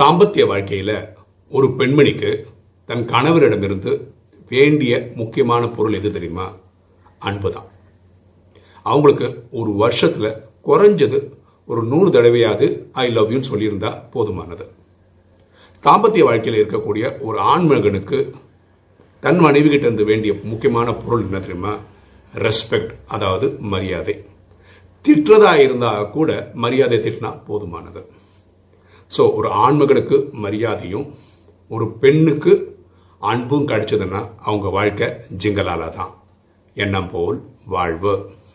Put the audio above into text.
தாம்பத்திய வாழ்க்கையில் ஒரு பெண்மணிக்கு தன் கணவரிடமிருந்து வேண்டிய முக்கியமான பொருள் எது தெரியுமா? அன்பு தான் அவங்களுக்கு ஒரு வருஷத்தில் குறைஞ்சது ஒரு நூறு தடவையாவது ஐ லவ் யூன்னு சொல்லியிருந்தா போதுமானது. தாம்பத்திய வாழ்க்கையில் இருக்கக்கூடிய ஒரு ஆண்மகனுக்கு தன் மனைவி கிட்ட இருந்து வேண்டிய முக்கியமான பொருள் என்ன தெரியுமா? ரெஸ்பெக்ட் அதாவது மரியாதை. திட்டுறதா இருந்தா கூட மரியாதை திட்டினா போதுமானது. ஸோ ஒரு ஆண்மகனுக்கு மரியாதையும் ஒரு பெண்ணுக்கு அன்பும் கிடைச்சதுன்னா அவங்க வாழ்க்கை ஜிங்கலால தான் எண்ணம் போல் வாழ்வு.